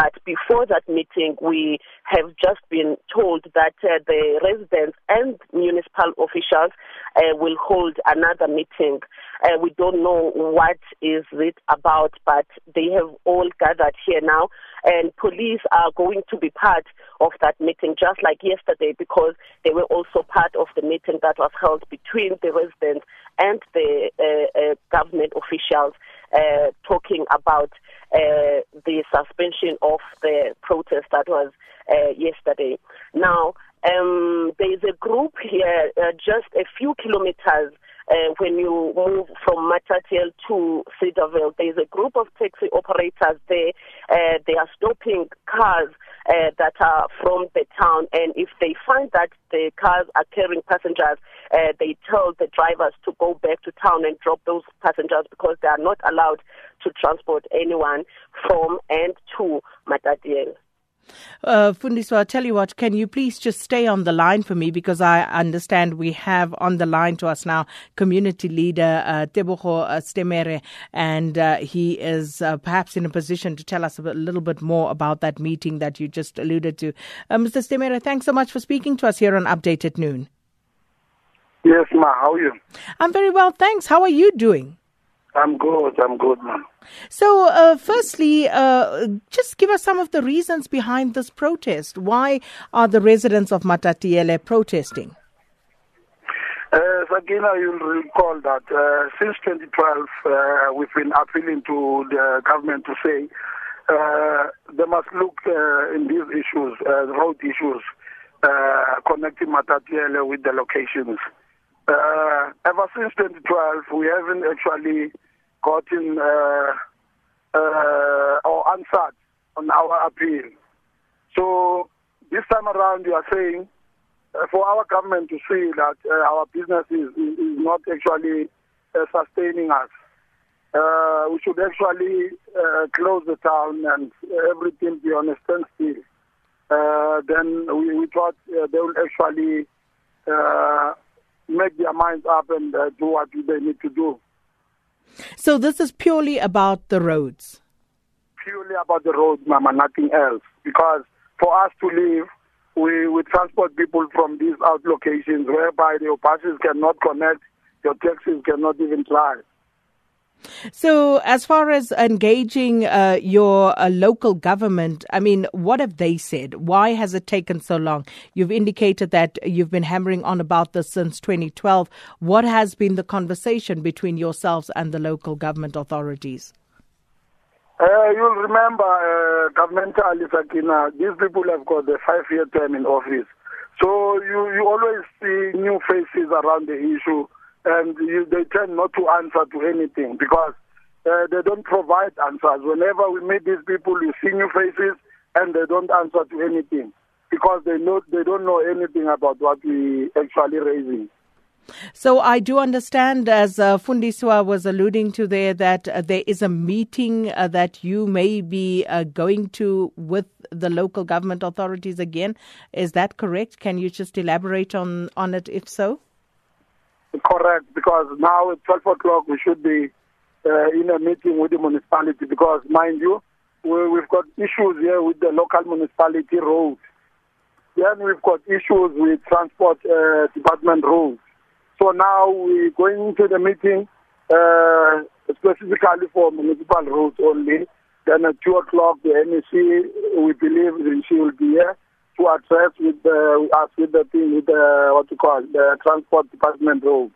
But before that meeting, we have just been told that uh, the residents and municipal officials uh, will hold another meeting. Uh, we don't know what is it about, but they have all gathered here now, and police are going to be part of that meeting, just like yesterday, because they were also part of the meeting that was held between the residents and the uh, uh, government officials, uh, talking about uh, the suspension of the protest that was uh, yesterday. Now, um, there is a group here, uh, just a few kilometers uh, when you move from Matatiele to Cedarville. There's a group of taxi operators there. Uh, they are stopping cars uh, that are from the town, and if they find that the cars are carrying passengers, uh, they tell the drivers to go back to town and drop those passengers because they are not allowed to transport anyone from and to Matatiele. Uh, Fundiswa, I'll tell you what, can you please just stay on the line for me because I understand we have on the line to us now community leader uh, Tebogo uh, Stemere, and uh, he is uh, perhaps in a position to tell us a, little bit more about that meeting that you just alluded to. Uh, Mr. Stemere, thanks so much for speaking to us here on Update at Noon. Yes, ma. How are you? I'm very well, thanks. How are you doing? I'm good. I'm good, man. So, uh, firstly, uh, just give us some of the reasons behind this protest. Why are the residents of Matatiele protesting? Uh, Sakina, you'll recall that uh, since 2012, uh, we've been appealing to the government to say uh, they must look uh, in these issues, uh, road issues, uh, connecting Matatiele with the locations. Uh, ever since 2012, we haven't actually gotten uh, uh, or answered on our appeal. So this time around, we are saying uh, for our government to see that uh, our business is, is, not actually uh, sustaining us. We should actually close the town and everything be on a standstill. Then we, we thought they will actually make their minds up and uh, do what they need to do. So, this is purely about the roads? Purely about the roads, Mama, nothing else. Because for us to live, we, we transport people from these out locations whereby your buses cannot connect, your taxis cannot even drive. So, as far as engaging uh, your uh, local government, I mean, what have they said? Why has it taken so long? You've indicated that you've been hammering on about this since 2012. What has been the conversation between yourselves and the local government authorities? Uh, you'll remember, uh, governmental Sakina, these people have got a five-year term in office. So you, you always see new faces around the issue and you, they tend not to answer to anything because uh, they don't provide answers. Whenever we meet these people, you see new faces, and they don't answer to anything because they know they don't know anything about what we actually raising. So I do understand, as uh, Fundiswa was alluding to there, that uh, there is a meeting uh, that you may be uh, going to with the local government authorities again. Is that correct? Can you just elaborate on, on it, if so? Correct, because now at 12 o'clock we should be uh, in a meeting with the municipality because, mind you, we, we've got issues here with the local municipality roads. Then we've got issues with transport uh, department roads. So now we're going to the meeting uh, specifically for municipal roads only. Then at 2 o'clock, the MEC, we believe she will be here to address with the us with the thing with the what you call the transport department role.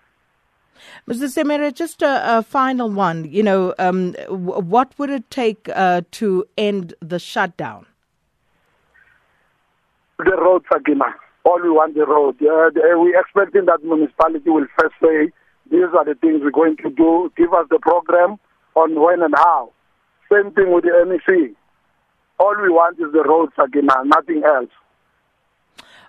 Mr. Stemere, just a, a, final one. You know, um, w- what would it take uh, to end the shutdown? The road, Sakina. All we want the road. Uh, we're expecting that municipality will first say, these are the things we're going to do. Give us the program on when and how. Same thing with the MEC. All we want is the road, Sakina, nothing else.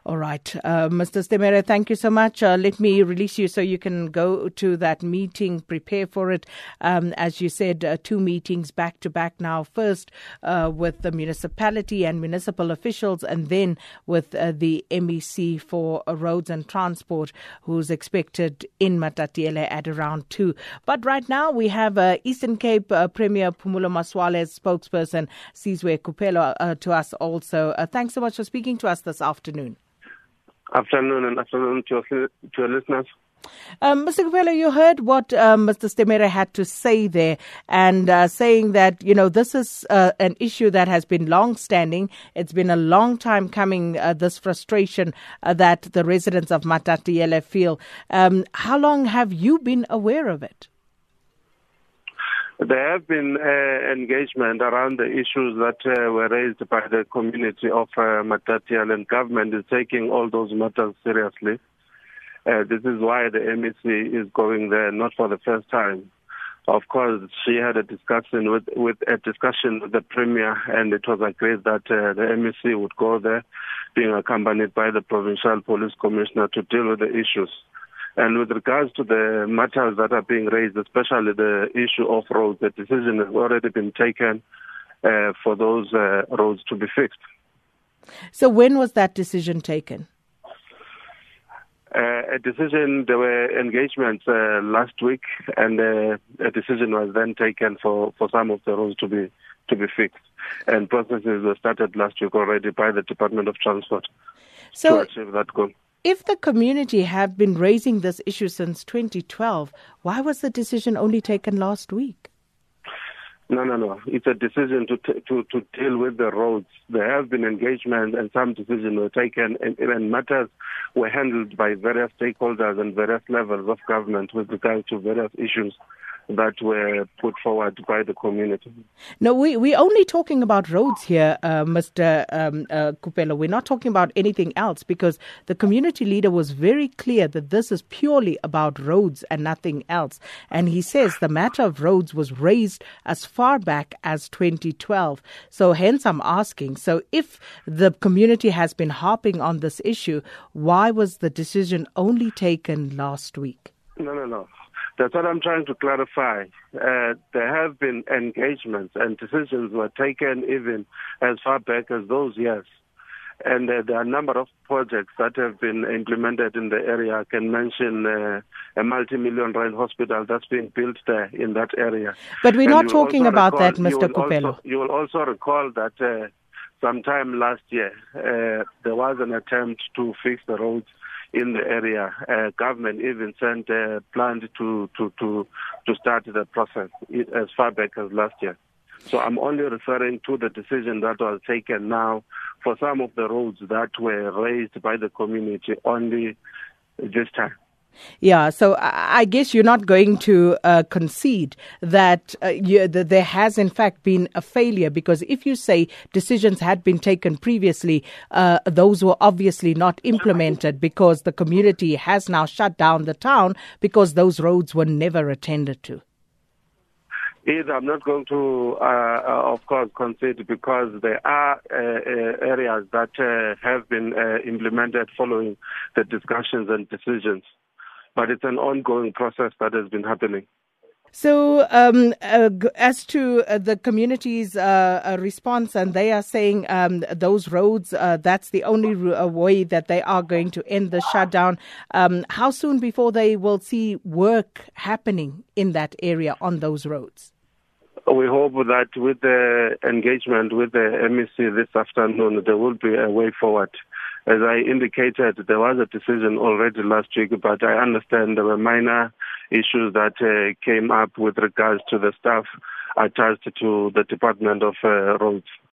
All right. Uh, Mr. Stemere, thank you so much. Uh, let me release you so you can go to that meeting, prepare for it. Um, as you said, uh, two meetings back to back now. First uh, with the municipality and municipal officials, and then with uh, the MEC for Roads and Transport, who's expected in Matatiele at around two. But right now we have uh, Eastern Cape Premier Phumulo Masualle's spokesperson, Sizwe Kupelo, to us also. thanks so much for speaking to us this afternoon. Afternoon and afternoon to your, to your listeners. Um, Mr. Kupelo, you heard what um, Mr. Stemere had to say there, and uh, saying that you know this is uh, an issue that has been long-standing. It's been a long time coming. Uh, this frustration uh, that the residents of Matatiele feel. Um, how long have you been aware of it? There have been uh, engagement around the issues that uh, were raised by the community of uh, Matatiele and government is taking all those matters seriously. Uh, this is why the MEC is going there, not for the first time. Of course, she had a discussion with, with a discussion with the premier, and it was agreed that uh, the MEC would go there, being accompanied by the provincial police commissioner to deal with the issues. And with regards to the matters that are being raised, especially the issue of roads, the decision has already been taken uh, for those uh, roads to be fixed. So, when was that decision taken? Uh, a decision, there were engagements uh, last week, and uh, a decision was then taken for, for some of the roads to be to be fixed. And processes were started last week already by the Department of Transport so, to achieve that goal. If the community have been raising this issue since 2012, why was the decision only taken last week? No, no, no. It's a decision to t- to to deal with the roads. There have been engagement, and some decisions were taken, and, and matters were handled by various stakeholders and various levels of government with regard to various issues that were put forward by the community. No, we, we're only talking about roads here, uh, Mr. Um, uh, Kupelo. We're not talking about anything else because the community leader was very clear that this is purely about roads and nothing else. And he says the matter of roads was raised as far back as 2012. So, hence, I'm asking so if the community has been harping on this issue, why was the decision only taken last week? No, no, no. That's what I'm trying to clarify. Uh, there have been engagements and decisions were taken even as far back as those years. And uh, there are a number of projects that have been implemented in the area. I can mention uh, a multi-million rand hospital that's being built there in that area. But we're not talking about recall, that, Mr. Kupelo. you will also recall that uh, sometime last year uh, there was an attempt to fix the roads in the area. Uh, government even sent a plan to, to, to, to start the process as far back as last year. So I'm only referring to the decision that was taken now for some of the roads that were raised by the community only this time. Yeah, so I guess you're not going to uh, concede that, uh, you, that there has in fact been a failure because if you say decisions had been taken previously, uh, those were obviously not implemented because the community has now shut down the town because those roads were never attended to. Either I'm not going to, uh, uh, of course, concede because there are uh, areas that have been implemented following the discussions and decisions but it's an ongoing process that has been happening. So, um, uh, as to uh, the community's uh, uh, response, and they are saying um, those roads, uh, that's the only uh, way that they are going to end the shutdown. Um, how soon before they will see work happening in that area on those roads? We hope that with the engagement with the MEC this afternoon, there will be a way forward. As I indicated, there was a decision already last week, but I understand there were minor issues that uh, came up with regards to the staff attached to the Department of uh, Roads.